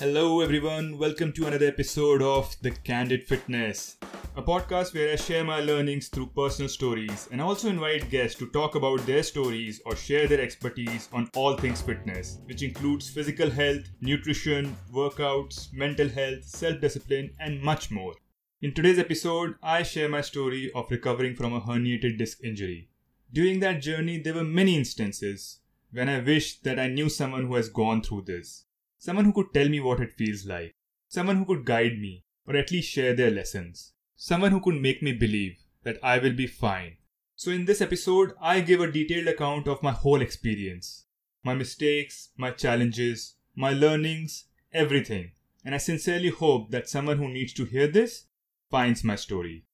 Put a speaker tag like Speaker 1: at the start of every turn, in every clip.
Speaker 1: Hello, everyone. Welcome to another episode of The Candid Fitness, a podcast where I share my learnings through personal stories and also invite guests to talk about their stories or share their expertise on all things fitness, which includes physical health, nutrition, workouts, mental health, self discipline, and much more. In today's episode, I share my story of recovering from a herniated disc injury. During that journey, there were many instances when I wished that I knew someone who has gone through this someone who could tell me what it feels like, someone who could guide me or at least share their lessons, someone who could make me believe that I will be fine. So, in this episode, I give a detailed account of my whole experience my mistakes, my challenges, my learnings, everything. And I sincerely hope that someone who needs to hear this finds my story.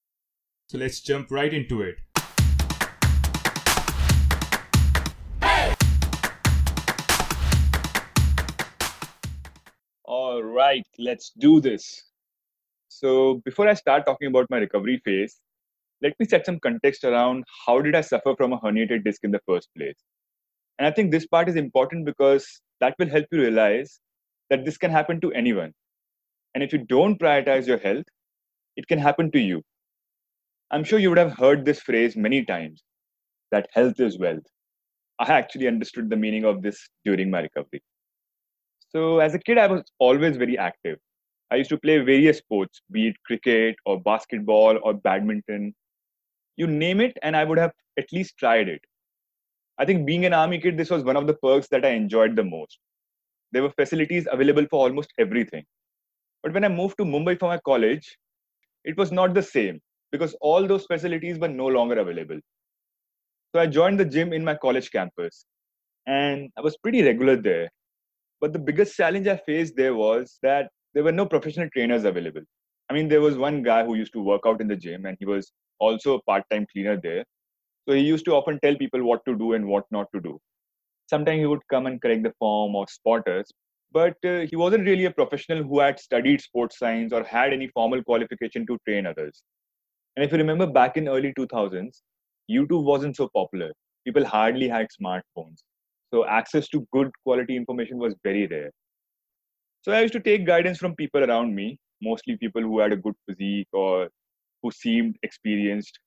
Speaker 1: So, let's jump right into it.
Speaker 2: Right, let's do this. So, before I start talking about my recovery phase, let me set some context around how did I suffer from a herniated disc in the first place. And I think this part is important because that will help you realize that this can happen to anyone. And if you don't prioritize your health, it can happen to you. I'm sure you would have heard this phrase many times that health is wealth. I actually understood the meaning of this during my recovery. So as a kid, I was always very active. I used to play various sports, be it cricket or basketball or badminton. You name it, and I would have at least tried it. I think being an army kid, this was one of the perks that I enjoyed the most. There were facilities available for almost everything. But when I moved to Mumbai for my college, it was not the same because all those facilities were no longer available. So I joined the gym in my college campus and I was pretty regular there. But the biggest challenge I faced there was that there were no professional trainers available. I mean, there was one guy who used to work out in the gym, and he was also a part time cleaner there. So he used to often tell people what to do and what not to do. Sometimes he would come and correct the form or spot us, but uh, he wasn't really a professional who had studied sports science or had any formal qualification to train others. And if you remember back in early 2000s, YouTube wasn't so popular. People hardly had smartphones. So access to good quality information was very rare. So I used to take guidance from people around me, mostly people who had a good physique or who seemed experienced.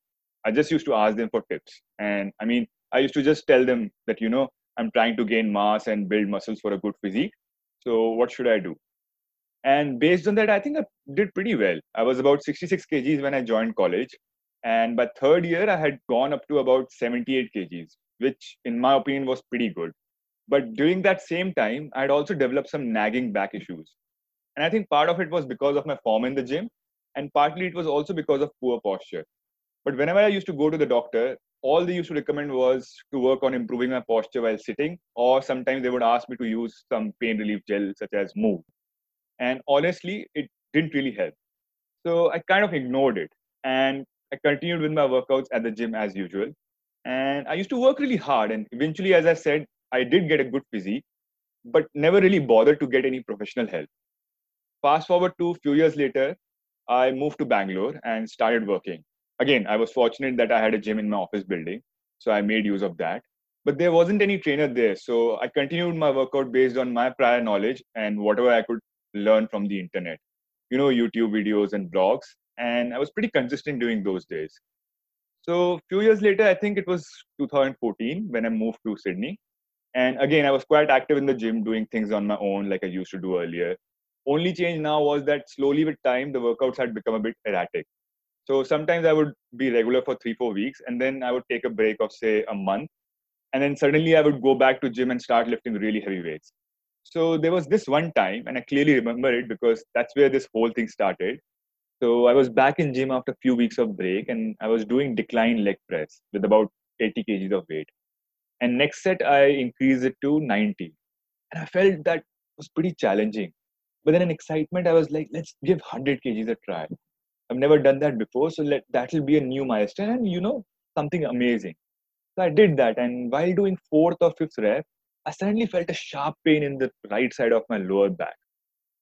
Speaker 2: I just used to ask them for tips. And I mean, I used to just tell them that, you know, I'm trying to gain mass and build muscles for a good physique. So what should I do? And based on that, I think I did pretty well. I was about 66 kgs when I joined college. And by third year, I had gone up to about 78 kgs, which in my opinion was pretty good. But during that same time, I had also developed some nagging back issues. And I think part of it was because of my form in the gym, and partly it was also because of poor posture. But whenever I used to go to the doctor, all they used to recommend was to work on improving my posture while sitting, or sometimes they would ask me to use some pain relief gel such as Moov. And honestly, it didn't really help. So I kind of ignored it. And I continued with my workouts at the gym as usual. And I used to work really hard. And eventually, as I said, I did get a good physique, but never really bothered to get any professional help. Fast forward to a few years later, I moved to Bangalore and started working. Again, I was fortunate that I had a gym in my office building, so I made use of that. But there wasn't any trainer there, so I continued my workout based on my prior knowledge and whatever I could learn from the internet. You know, YouTube videos and blogs, and I was pretty consistent during those days. So a few years later, I think it was 2014 when I moved to Sydney. And again, I was quite active in the gym doing things on my own like I used to do earlier. Only change now was that slowly with time, the workouts had become a bit erratic. So sometimes I would be regular for three, four weeks, and then I would take a break of say a month. And then suddenly I would go back to gym and start lifting really heavy weights. So there was this one time, and I clearly remember it because that's where this whole thing started. So I was back in gym after a few weeks of break, and I was doing decline leg press with about 80 kgs of weight. And next set, I increased it to 90. And I felt that was pretty challenging. But then in excitement, I was like, let's give 100 kgs a try. I've never done that before, so let that will be a new milestone and you know something amazing. So I did that, and while doing fourth or fifth rep, I suddenly felt a sharp pain in the right side of my lower back.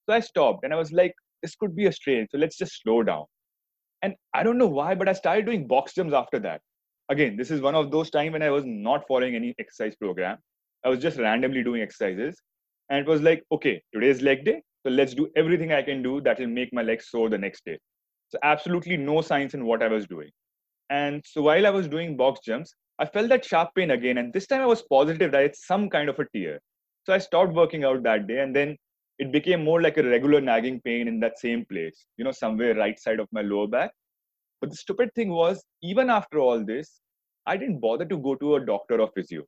Speaker 2: So I stopped and I was like, this could be a strain, so let's just slow down. And I don't know why, but I started doing box jumps after that again, this is one of those times when I was not following any exercise program. I was just randomly doing exercises. And it was like, okay, today is leg day. So let's do everything I can do that will make my legs sore the next day. So absolutely no science in what I was doing. And so while I was doing box jumps, I felt that sharp pain again. And this time I was positive that it's some kind of a tear. So I stopped working out that day. And then it became more like a regular nagging pain in that same place, you know, somewhere right side of my lower back. But the stupid thing was, even after all this, I didn't bother to go to a doctor or physio.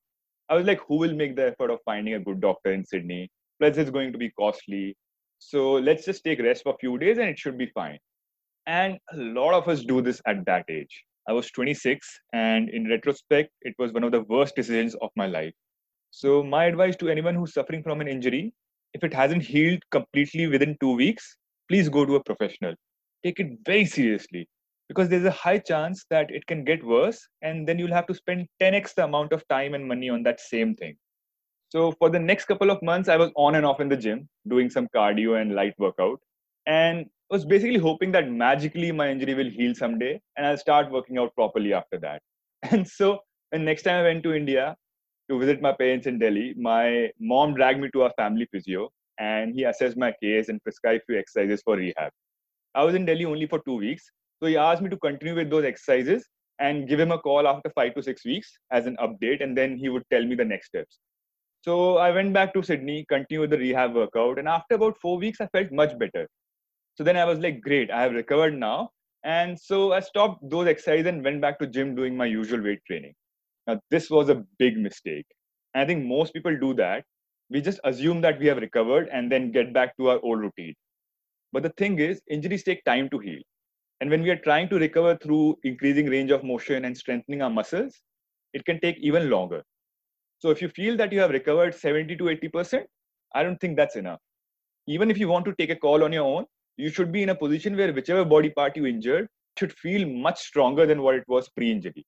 Speaker 2: I was like, who will make the effort of finding a good doctor in Sydney? Plus, it's going to be costly. So let's just take rest for a few days and it should be fine. And a lot of us do this at that age. I was 26, and in retrospect, it was one of the worst decisions of my life. So, my advice to anyone who's suffering from an injury if it hasn't healed completely within two weeks, please go to a professional. Take it very seriously because there's a high chance that it can get worse and then you'll have to spend 10x the amount of time and money on that same thing. So for the next couple of months, I was on and off in the gym doing some cardio and light workout. And was basically hoping that magically my injury will heal someday and I'll start working out properly after that. And so next time I went to India to visit my parents in Delhi, my mom dragged me to a family physio and he assessed my case and prescribed few exercises for rehab. I was in Delhi only for two weeks so he asked me to continue with those exercises and give him a call after five to six weeks as an update, and then he would tell me the next steps. So I went back to Sydney, continued the rehab workout, and after about four weeks, I felt much better. So then I was like, great, I have recovered now. And so I stopped those exercises and went back to gym doing my usual weight training. Now, this was a big mistake. And I think most people do that. We just assume that we have recovered and then get back to our old routine. But the thing is, injuries take time to heal. And when we are trying to recover through increasing range of motion and strengthening our muscles, it can take even longer. So if you feel that you have recovered 70 to 80%, I don't think that's enough. Even if you want to take a call on your own, you should be in a position where whichever body part you injured should feel much stronger than what it was pre-injury.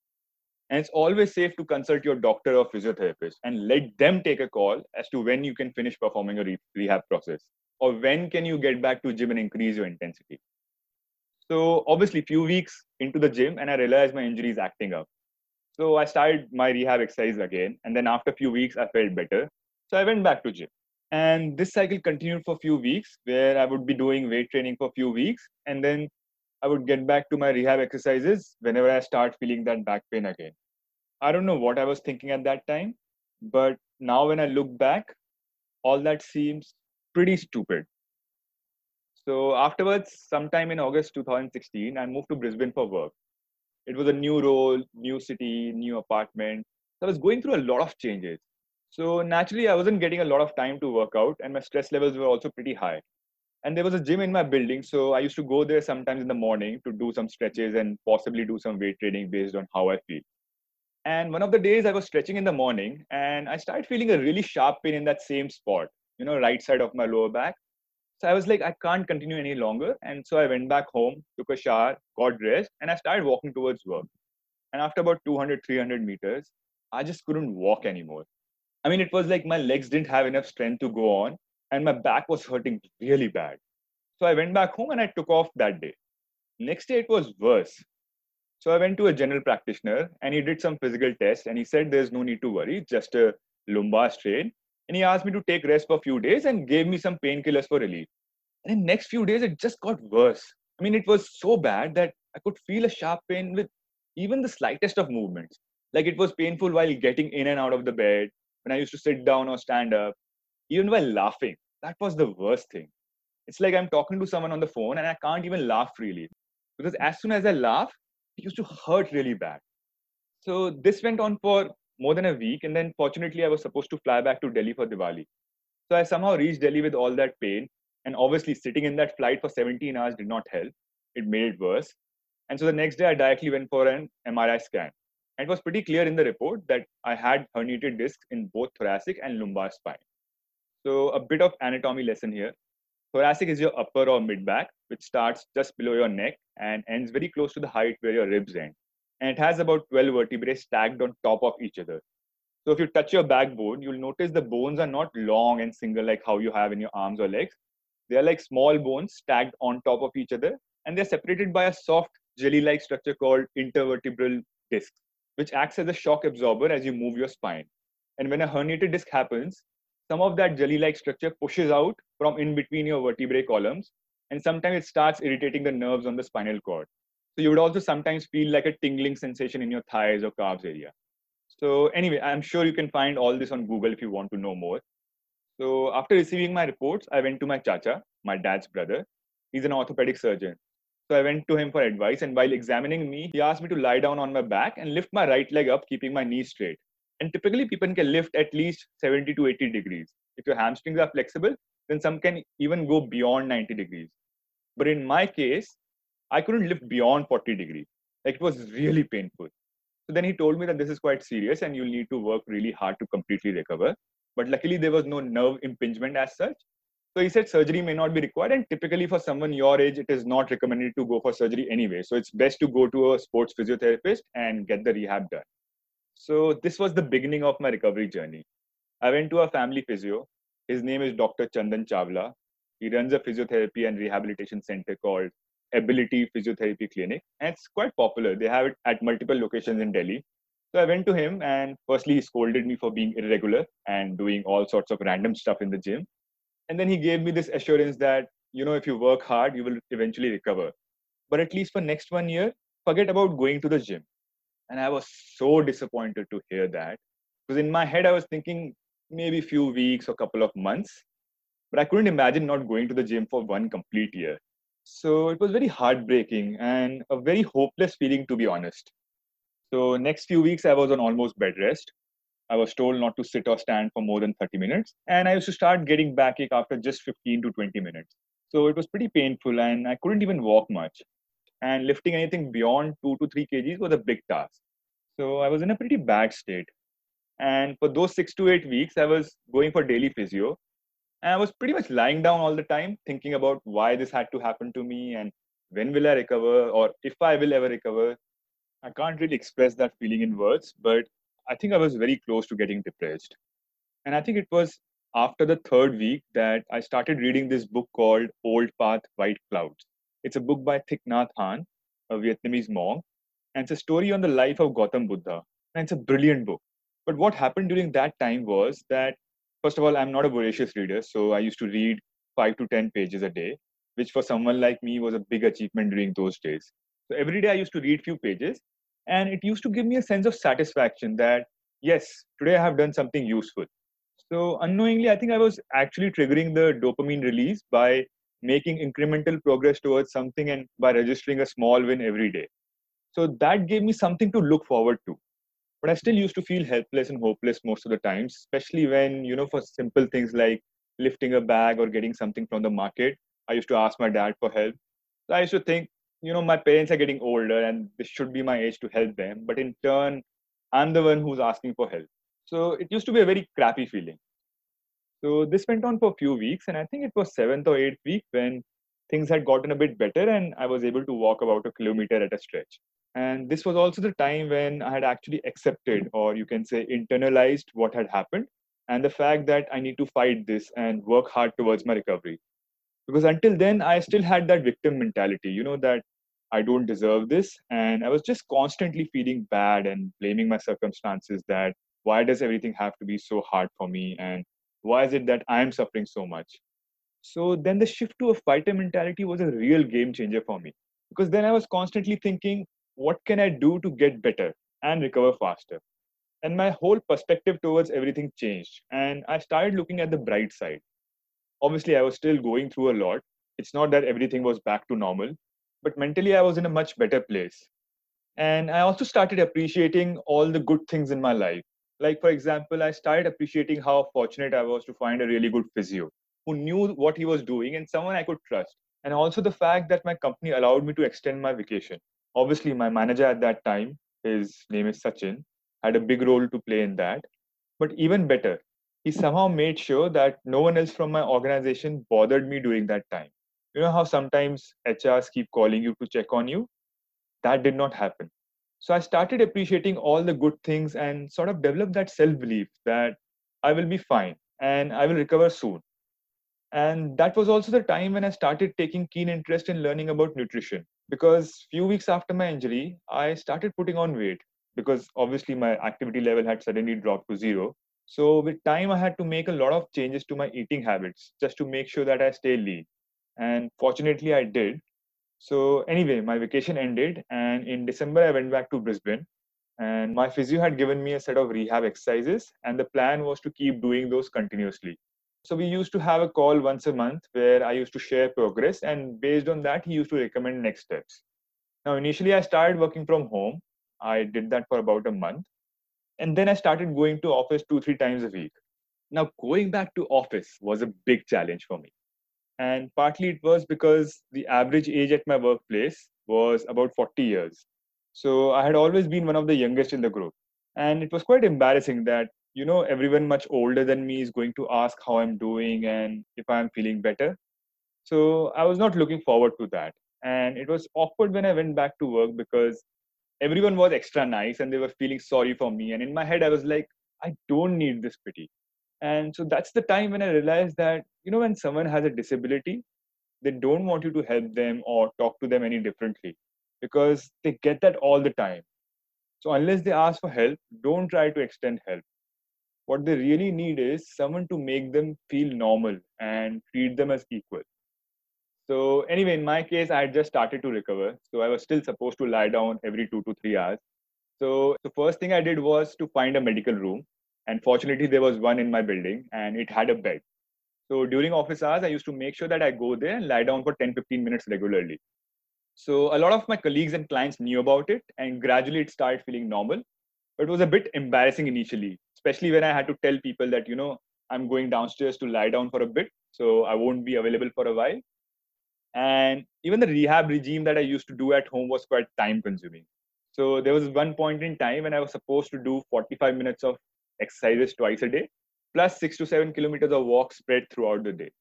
Speaker 2: And it's always safe to consult your doctor or physiotherapist and let them take a call as to when you can finish performing a rehab process or when can you get back to gym and increase your intensity. So obviously, few weeks into the gym, and I realized my injury is acting up. So I started my rehab exercise again, and then after a few weeks, I felt better. So I went back to gym, and this cycle continued for a few weeks, where I would be doing weight training for a few weeks, and then I would get back to my rehab exercises whenever I start feeling that back pain again. I don't know what I was thinking at that time, but now when I look back, all that seems pretty stupid. So afterwards, sometime in August 2016, I moved to Brisbane for work. It was a new role, new city, new apartment. So I was going through a lot of changes. So naturally, I wasn't getting a lot of time to work out, and my stress levels were also pretty high. And there was a gym in my building, so I used to go there sometimes in the morning to do some stretches and possibly do some weight training based on how I feel. And one of the days I was stretching in the morning, and I started feeling a really sharp pain in that same spot, you know, right side of my lower back. So I was like, I can't continue any longer. And so I went back home, took a shower, got dressed, and I started walking towards work. And after about 200, 300 meters, I just couldn't walk anymore. I mean, it was like my legs didn't have enough strength to go on, and my back was hurting really bad. So I went back home and I took off that day. Next day, it was worse. So I went to a general practitioner and he did some physical tests and he said there's no need to worry, just a lumbar strain and he asked me to take rest for a few days and gave me some painkillers for relief. And in next few days, it just got worse. I mean, it was so bad that I could feel a sharp pain with even the slightest of movements. Like it was painful while getting in and out of the bed, when I used to sit down or stand up, even while laughing. That was the worst thing. It's like I'm talking to someone on the phone and I can't even laugh freely. Because as soon as I laugh, it used to hurt really bad. So this went on for more than a week. And then fortunately, I was supposed to fly back to Delhi for Diwali. So I somehow reached Delhi with all that pain. And obviously, sitting in that flight for 17 hours did not help. It made it worse. And so the next day, I directly went for an MRI scan. And it was pretty clear in the report that I had herniated discs in both thoracic and lumbar spine. So, a bit of anatomy lesson here. Thoracic is your upper or mid back, which starts just below your neck and ends very close to the height where your ribs end and it has about 12 vertebrae stacked on top of each other. So if you touch your backbone, you'll notice the bones are not long and single like how you have in your arms or legs. They are like small bones stacked on top of each other, and they're separated by a soft jelly-like structure called intervertebral disc, which acts as a shock absorber as you move your spine. And when a herniated disc happens, some of that jelly-like structure pushes out from in between your vertebrae columns. And sometimes it starts irritating the nerves on the spinal cord. So you would also sometimes feel like a tingling sensation in your thighs or calves area. So anyway, I'm sure you can find all this on Google if you want to know more. So after receiving my reports, I went to my chacha, my dad's brother. He's an orthopedic surgeon. So I went to him for advice, and while examining me, he asked me to lie down on my back and lift my right leg up, keeping my knee straight. And typically, people can lift at least 70 to 80 degrees. If your hamstrings are flexible, then some can even go beyond 90 degrees. But in my case, I couldn't lift beyond 40 degrees. Like it was really painful. So then he told me that this is quite serious and you'll need to work really hard to completely recover. But luckily, there was no nerve impingement as such. So he said surgery may not be required, and typically for someone your age, it is not recommended to go for surgery anyway. So it's best to go to a sports physiotherapist and get the rehab done. So this was the beginning of my recovery journey. I went to a family physio. His name is Dr. Chandan Chawla. He runs a physiotherapy and rehabilitation center called Ability Physiotherapy Clinic, and it's quite popular. They have it at multiple locations in Delhi. So I went to him, and firstly, he scolded me for being irregular and doing all sorts of random stuff in the gym. And then he gave me this assurance that, you know, if you work hard, you will eventually recover. But at least for next one year, forget about going to the gym. And I was so disappointed to hear that. Because in my head, I was thinking maybe a few weeks or a couple of months. But I couldn't imagine not going to the gym for one complete year. So it was very heartbreaking and a very hopeless feeling, to be honest. So next few weeks, I was on almost bed rest. I was told not to sit or stand for more than 30 minutes. And I used to start getting backache after just 15 to 20 minutes. So it was pretty painful and I couldn't even walk much. And lifting anything beyond two to three kgs was a big task. So I was in a pretty bad state. And for those six to eight weeks, I was going for daily physio. And I was pretty much lying down all the time, thinking about why this had to happen to me and when will I recover or if I will ever recover. I can't really express that feeling in words, but I think I was very close to getting depressed. And I think it was after the third week that I started reading this book called Old Path, White Clouds. It's a book by Thich Nhat Hanh, a Vietnamese monk, and it's a story on the life of Gautam Buddha. And it's a brilliant book. But what happened during that time was that, first of all, I'm not a voracious reader, so I used to read five to 10 pages a day, which for someone like me was a big achievement during those days. So every day I used to read few pages, and it used to give me a sense of satisfaction that yes today i have done something useful so unknowingly i think i was actually triggering the dopamine release by making incremental progress towards something and by registering a small win every day. So that gave me something to look forward to. But i still used to feel helpless and hopeless most of the times especially when you know for simple things like lifting a bag or getting something from the market i used to ask my dad for help. So i used to think you know my parents are getting older and this should be my age to help them but in turn i'm the one who's asking for help. So it used to be a very crappy feeling so this went on for a few weeks and i think it was seventh or eighth week when things had gotten a bit better and i was able to walk about a kilometer at a stretch and this was also the time when i had actually accepted or you can say internalized what had happened and the fact that i need to fight this and work hard towards my recovery because until then i still had that victim mentality you know that I don't deserve this. And I was just constantly feeling bad and blaming my circumstances that why does everything have to be so hard for me? And why is it that I'm suffering so much? So then the shift to a fighter mentality was a real game changer for me because then I was constantly thinking, what can I do to get better and recover faster? And my whole perspective towards everything changed. And I started looking at the bright side. Obviously, I was still going through a lot. It's not that everything was back to normal, but mentally I was in a much better place. And I also started appreciating all the good things in my life. Like, for example, I started appreciating how fortunate I was to find a really good physio who knew what he was doing and someone I could trust. And also the fact that my company allowed me to extend my vacation. Obviously, my manager at that time, his name is Sachin, had a big role to play in that. But even better, he somehow made sure that no one else from my organization bothered me during that time you know how sometimes hrs keep calling you to check on you that did not happen so i started appreciating all the good things and sort of developed that self belief that i will be fine and i will recover soon and that was also the time when i started taking keen interest in learning about nutrition because few weeks after my injury i started putting on weight because obviously my activity level had suddenly dropped to zero So with time, I had to make a lot of changes to my eating habits just to make sure that I stay lean. And fortunately, I did. So anyway, my vacation ended, and in December, I went back to Brisbane. And my physio had given me a set of rehab exercises, and the plan was to keep doing those continuously. So we used to have a call once a month where I used to share progress, and based on that, he used to recommend next steps. Now, initially, I started working from home. I did that for about a month, and then I started going to office two, three times a week. Now, going back to office was a big challenge for me. And partly it was because the average age at my workplace was about 40 years. So I had always been one of the youngest in the group. And it was quite embarrassing that you know everyone much older than me is going to ask how i'm doing and if i'm feeling better so i was not looking forward to that and it was awkward when i went back to work because everyone was extra nice and they were feeling sorry for me and in my head i was like i don't need this pity and so that's the time when i realized that you know when someone has a disability they don't want you to help them or talk to them any differently because they get that all the time so unless they ask for help don't try to extend help what they really need is someone to make them feel normal and treat them as equal. So, anyway, in my case, I had just started to recover. So, I was still supposed to lie down every two to three hours. So, the first thing I did was to find a medical room. And fortunately, there was one in my building and it had a bed. So, during office hours, I used to make sure that I go there and lie down for 10 15 minutes regularly. So, a lot of my colleagues and clients knew about it, and gradually it started feeling normal. But it was a bit embarrassing initially especially when I had to tell people that, you know, I'm going downstairs to lie down for a bit, so I won't be available for a while. And even the rehab regime that I used to do at home was quite time consuming. So there was one point in time when I was supposed to do 45 minutes of exercises twice a day, plus six to seven kilometers of walk spread throughout the day.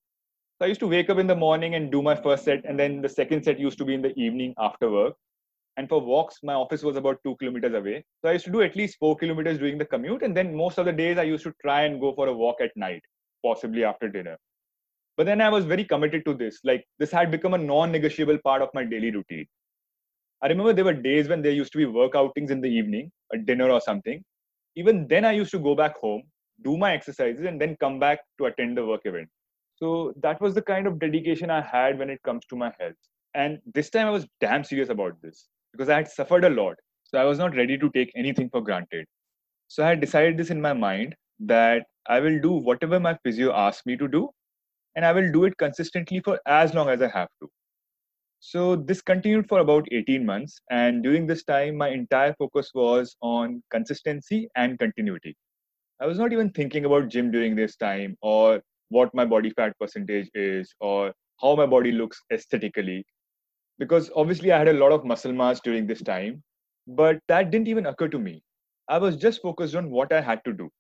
Speaker 2: So I used to wake up in the morning and do my first set, and then the second set used to be in the evening after work. And for walks, my office was about two kilometers away. So I used to do at least four kilometers during the commute. And then most of the days, I used to try and go for a walk at night, possibly after dinner. But then I was very committed to this. Like, this had become a non negotiable part of my daily routine. I remember there were days when there used to be work outings in the evening, a dinner or something. Even then, I used to go back home, do my exercises, and then come back to attend the work event. So that was the kind of dedication I had when it comes to my health. And this time I was damn serious about this because I had suffered a lot. So I was not ready to take anything for granted. So I had decided this in my mind that I will do whatever my physio asks me to do, and I will do it consistently for as long as I have to. So this continued for about 18 months, and during this time, my entire focus was on consistency and continuity. I was not even thinking about gym during this time or what my body fat percentage is or how my body looks aesthetically because obviously I had a lot of muscle mass during this time, but that didn't even occur to me. I was just focused on what I had to do.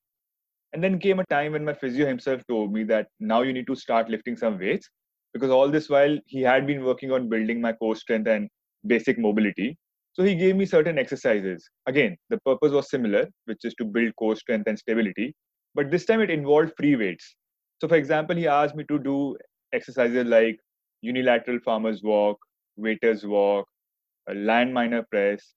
Speaker 2: And then came a time when my physio himself told me that now you need to start lifting some weights because all this while he had been working on building my core strength and basic mobility. So he gave me certain exercises. Again, the purpose was similar, which is to build core strength and stability, but this time it involved free weights. So, for example, he asked me to do exercises like unilateral farmer's walk, waiter's walk, a landmine press.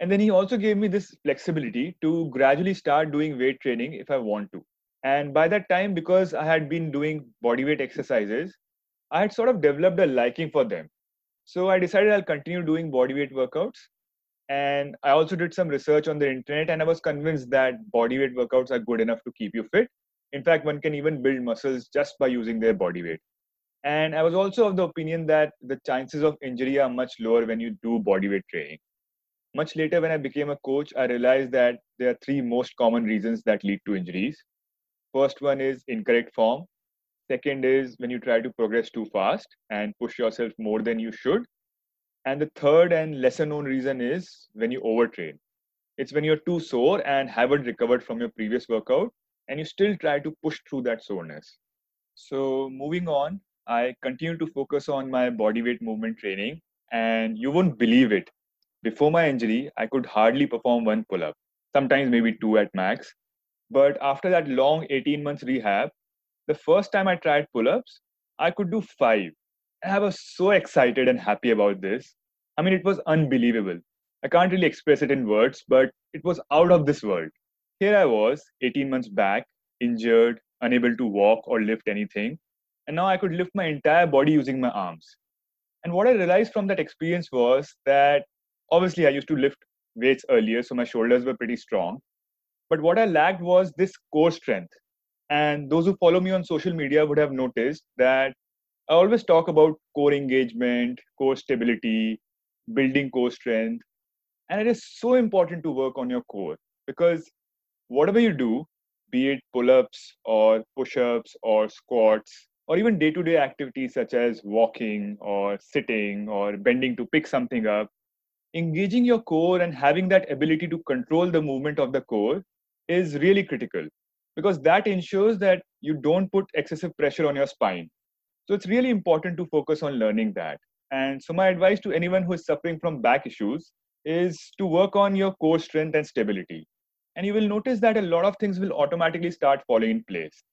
Speaker 2: And then he also gave me this flexibility to gradually start doing weight training if I want to. And by that time, because I had been doing bodyweight exercises, I had sort of developed a liking for them. So I decided I'll continue doing bodyweight workouts. And I also did some research on the internet, and I was convinced that bodyweight workouts are good enough to keep you fit. In fact, one can even build muscles just by using their body weight. And I was also of the opinion that the chances of injury are much lower when you do bodyweight training. Much later, when I became a coach, I realized that there are three most common reasons that lead to injuries. First one is incorrect form. Second is when you try to progress too fast and push yourself more than you should. And the third and lesser known reason is when you overtrain. It's when you're too sore and haven't recovered from your previous workout and you still try to push through that soreness. So, moving on, I continue to focus on my body weight movement training, and you won't believe it. Before my injury, I could hardly perform one pull up, sometimes maybe two at max. But after that long 18 months rehab, the first time I tried pull ups, I could do five. And I was so excited and happy about this. I mean, it was unbelievable. I can't really express it in words, but it was out of this world. Here I was, 18 months back, injured, unable to walk or lift anything. And now I could lift my entire body using my arms. And what I realized from that experience was that obviously I used to lift weights earlier, so my shoulders were pretty strong. But what I lacked was this core strength. And those who follow me on social media would have noticed that I always talk about core engagement, core stability, building core strength. And it is so important to work on your core because whatever you do, be it pull ups or push ups or squats, or even day to day activities such as walking or sitting or bending to pick something up, engaging your core and having that ability to control the movement of the core is really critical because that ensures that you don't put excessive pressure on your spine. So it's really important to focus on learning that. And so, my advice to anyone who is suffering from back issues is to work on your core strength and stability. And you will notice that a lot of things will automatically start falling in place.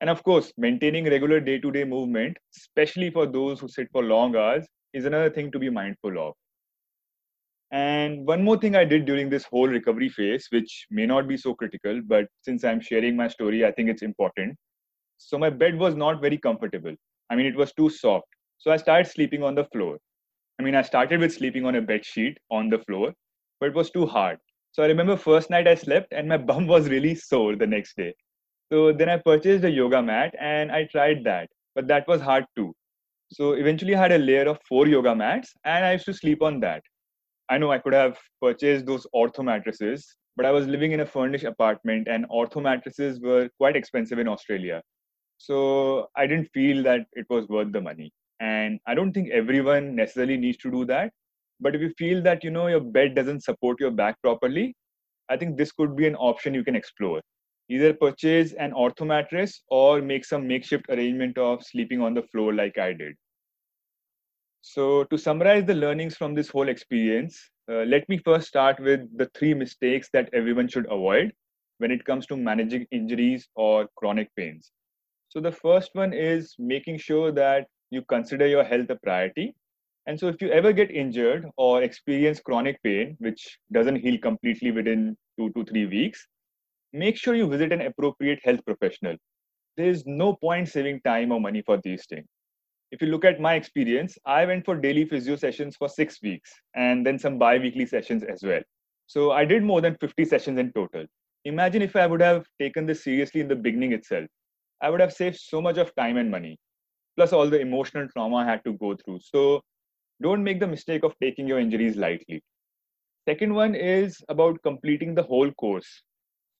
Speaker 2: And of course, maintaining regular day to day movement, especially for those who sit for long hours, is another thing to be mindful of. And one more thing I did during this whole recovery phase, which may not be so critical, but since I'm sharing my story, I think it's important. So my bed was not very comfortable. I mean, it was too soft. So I started sleeping on the floor. I mean, I started with sleeping on a bed sheet on the floor, but it was too hard. So I remember first night I slept and my bum was really sore the next day. So then I purchased a yoga mat and I tried that, but that was hard too. So eventually I had a layer of four yoga mats and I used to sleep on that. I know I could have purchased those ortho mattresses, but I was living in a furnished apartment and ortho mattresses were quite expensive in Australia. So I didn't feel that it was worth the money. And I don't think everyone necessarily needs to do that. But if you feel that you know your bed doesn't support your back properly, I think this could be an option you can explore. Either purchase an ortho mattress or make some makeshift arrangement of sleeping on the floor like I did. So, to summarize the learnings from this whole experience, uh, let me first start with the three mistakes that everyone should avoid when it comes to managing injuries or chronic pains. So, the first one is making sure that you consider your health a priority. And so, if you ever get injured or experience chronic pain, which doesn't heal completely within two to three weeks, make sure you visit an appropriate health professional. There is no point saving time or money for these things if you look at my experience, I went for daily physio sessions for six weeks and then some bi weekly sessions as well. So I did more than 50 sessions in total. Imagine if I would have taken this seriously in the beginning itself. I would have saved so much of time and money, plus all the emotional trauma I had to go through. So don't make the mistake of taking your injuries lightly. Second one is about completing the whole course.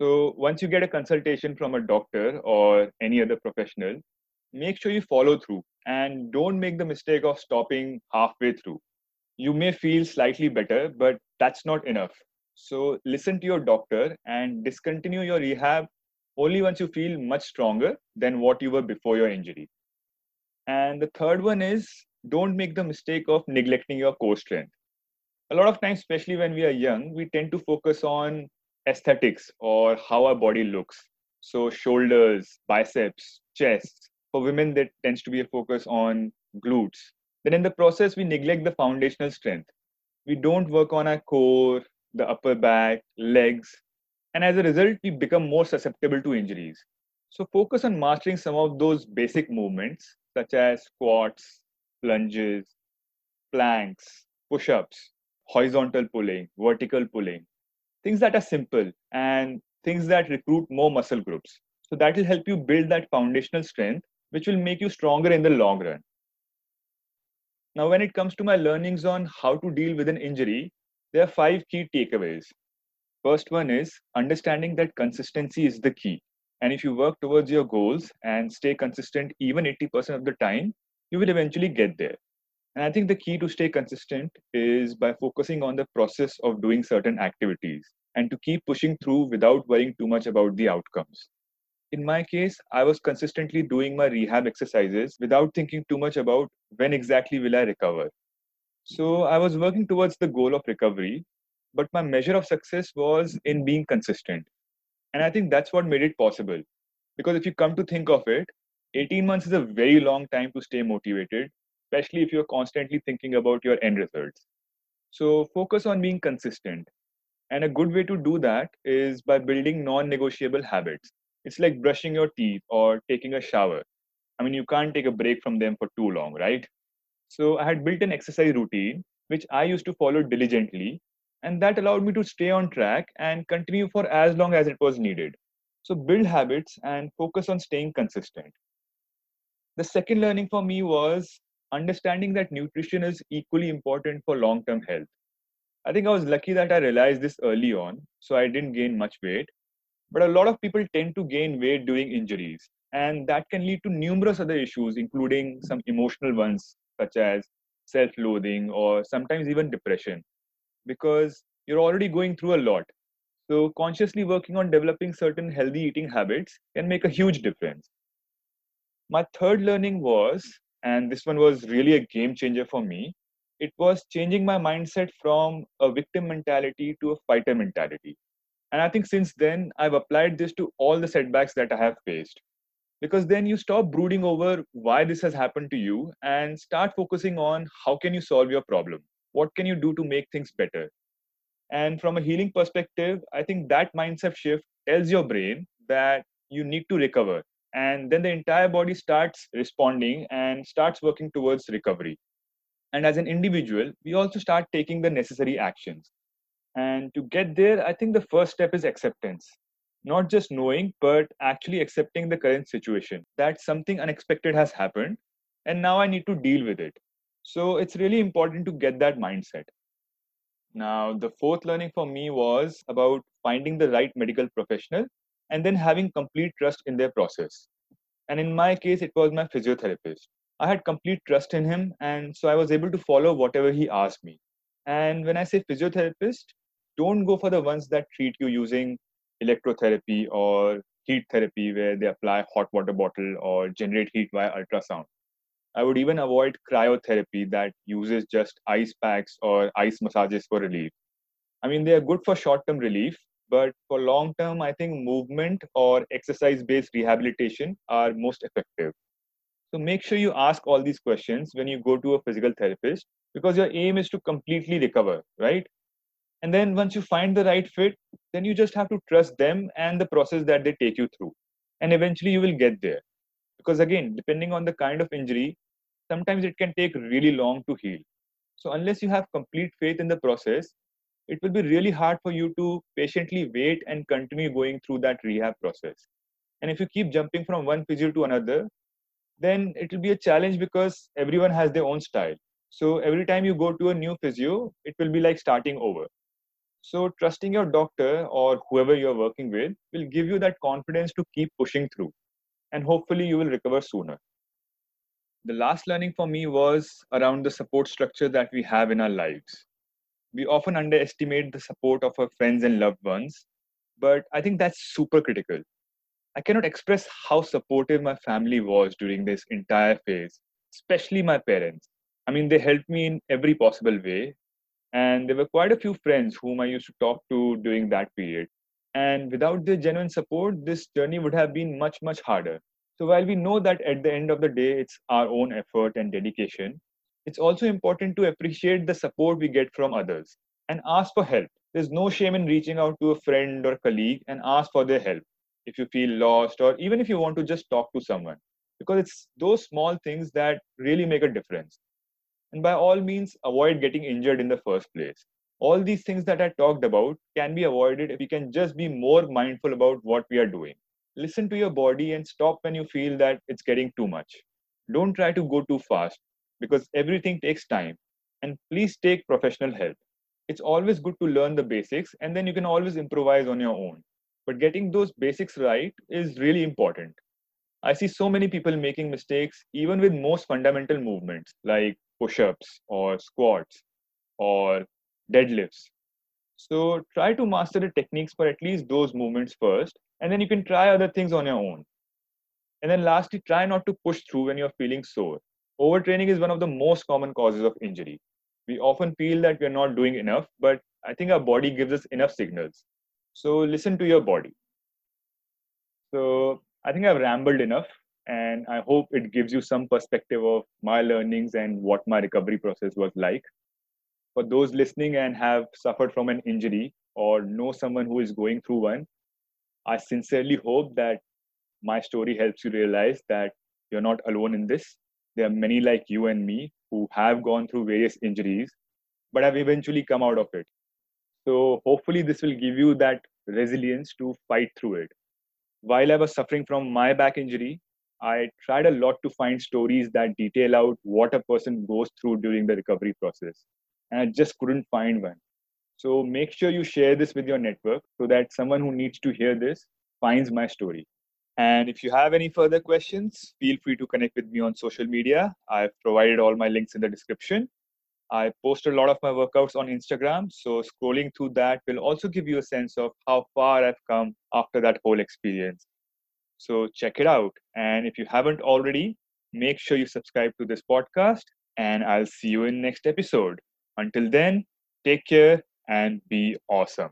Speaker 2: So once you get a consultation from a doctor or any other professional, make sure you follow through and don't make the mistake of stopping halfway through. You may feel slightly better, but that's not enough. So listen to your doctor and discontinue your rehab only once you feel much stronger than what you were before your injury. And the third one is don't make the mistake of neglecting your core strength. A lot of times, especially when we are young, we tend to focus on aesthetics or how our body looks. So, shoulders, biceps, chest, for women, that tends to be a focus on glutes. Then in the process, we neglect the foundational strength. We don't work on our core, the upper back, legs, and as a result, we become more susceptible to injuries. So focus on mastering some of those basic movements, such as squats, lunges, planks, push-ups, horizontal pulling, vertical pulling, things that are simple and things that recruit more muscle groups. So that will help you build that foundational strength which will make you stronger in the long run. Now, when it comes to my learnings on how to deal with an injury, there are five key takeaways. First one is understanding that consistency is the key. And if you work towards your goals and stay consistent even 80% of the time, you will eventually get there. And I think the key to stay consistent is by focusing on the process of doing certain activities and to keep pushing through without worrying too much about the outcomes in my case, I was consistently doing my rehab exercises without thinking too much about when exactly will I recover. So I was working towards the goal of recovery, but my measure of success was in being consistent. And I think that's what made it possible. Because if you come to think of it, 18 months is a very long time to stay motivated, especially if you're constantly thinking about your end results. So focus on being consistent. And a good way to do that is by building non negotiable habits It's like brushing your teeth or taking a shower. I mean, you can't take a break from them for too long, right? So I had built an exercise routine, which I used to follow diligently, and that allowed me to stay on track and continue for as long as it was needed. So build habits and focus on staying consistent. The second learning for me was understanding that nutrition is equally important for long term health. I think I was lucky that I realized this early on, so I didn't gain much weight. But a lot of people tend to gain weight during injuries, and that can lead to numerous other issues, including some emotional ones, such as self loathing or sometimes even depression, because you're already going through a lot. So, consciously working on developing certain healthy eating habits can make a huge difference. My third learning was, and this one was really a game changer for me, it was changing my mindset from a victim mentality to a fighter mentality. And I think since then, I've applied this to all the setbacks that I have faced. Because then you stop brooding over why this has happened to you and start focusing on how can you solve your problem? What can you do to make things better? And from a healing perspective, I think that mindset shift tells your brain that you need to recover. And then the entire body starts responding and starts working towards recovery. And as an individual, we also start taking the necessary actions. And to get there, I think the first step is acceptance. Not just knowing, but actually accepting the current situation that something unexpected has happened and now I need to deal with it. So it's really important to get that mindset. Now, the fourth learning for me was about finding the right medical professional and then having complete trust in their process. And in my case, it was my physiotherapist. I had complete trust in him, and so I was able to follow whatever he asked me. And when I say physiotherapist, don't go for the ones that treat you using electrotherapy or heat therapy, where they apply hot water bottle or generate heat via ultrasound. I would even avoid cryotherapy that uses just ice packs or ice massages for relief. I mean, they are good for short term relief, but for long term, I think movement or exercise based rehabilitation are most effective. So make sure you ask all these questions when you go to a physical therapist because your aim is to completely recover, right? And then once you find the right fit, then you just have to trust them and the process that they take you through. And eventually you will get there. Because again, depending on the kind of injury, sometimes it can take really long to heal. So unless you have complete faith in the process, it will be really hard for you to patiently wait and continue going through that rehab process. And if you keep jumping from one physio to another, then it will be a challenge because everyone has their own style. So every time you go to a new physio, it will be like starting over. So trusting your doctor or whoever you're working with will give you that confidence to keep pushing through. And hopefully you will recover sooner. The last learning for me was around the support structure that we have in our lives. We often underestimate the support of our friends and loved ones, but I think that's super critical I cannot express how supportive my family was during this entire phase, especially my parents. I mean, they helped me in every possible way. And there were quite a few friends whom I used to talk to during that period. And without their genuine support, this journey would have been much, much harder. So while we know that at the end of the day, it's our own effort and dedication, it's also important to appreciate the support we get from others and ask for help. There's no shame in reaching out to a friend or colleague and ask for their help if you feel lost, or even if you want to just talk to someone, because it's those small things that really make a difference. And by all means, avoid getting injured in the first place. All these things that I talked about can be avoided if we can just be more mindful about what we are doing. Listen to your body and stop when you feel that it's getting too much. Don't try to go too fast because everything takes time. And please take professional help. It's always good to learn the basics and then you can always improvise on your own. But getting those basics right is really important. I see so many people making mistakes even with most fundamental movements like push ups or squats or deadlifts. So try to master the techniques for at least those movements first, and then you can try other things on your own. And then lastly, try not to push through when you're feeling sore. Overtraining is one of the most common causes of injury. We often feel that we're not doing enough, but I think our body gives us enough signals. So listen to your body. So I think I've rambled enough, and I hope it gives you some perspective of my learnings and what my recovery process was like. For those listening and have suffered from an injury or know someone who is going through one, I sincerely hope that my story helps you realize that you're not alone in this. There are many like you and me who have gone through various injuries, but have eventually come out of it. So hopefully, this will give you that resilience to fight through it. While I was suffering from my back injury, I tried a lot to find stories that detail out what a person goes through during the recovery process. And I just couldn't find one. So make sure you share this with your network so that someone who needs to hear this finds my story. And if you have any further questions, feel free to connect with me on social media. I've provided all my links in the description. I post a lot of my workouts on Instagram, so scrolling through that will also give you a sense of how far I've come after that whole experience. So check it out. And if you haven't already, make sure you subscribe to this podcast, and I'll see you in next episode. Until then, take care and be awesome.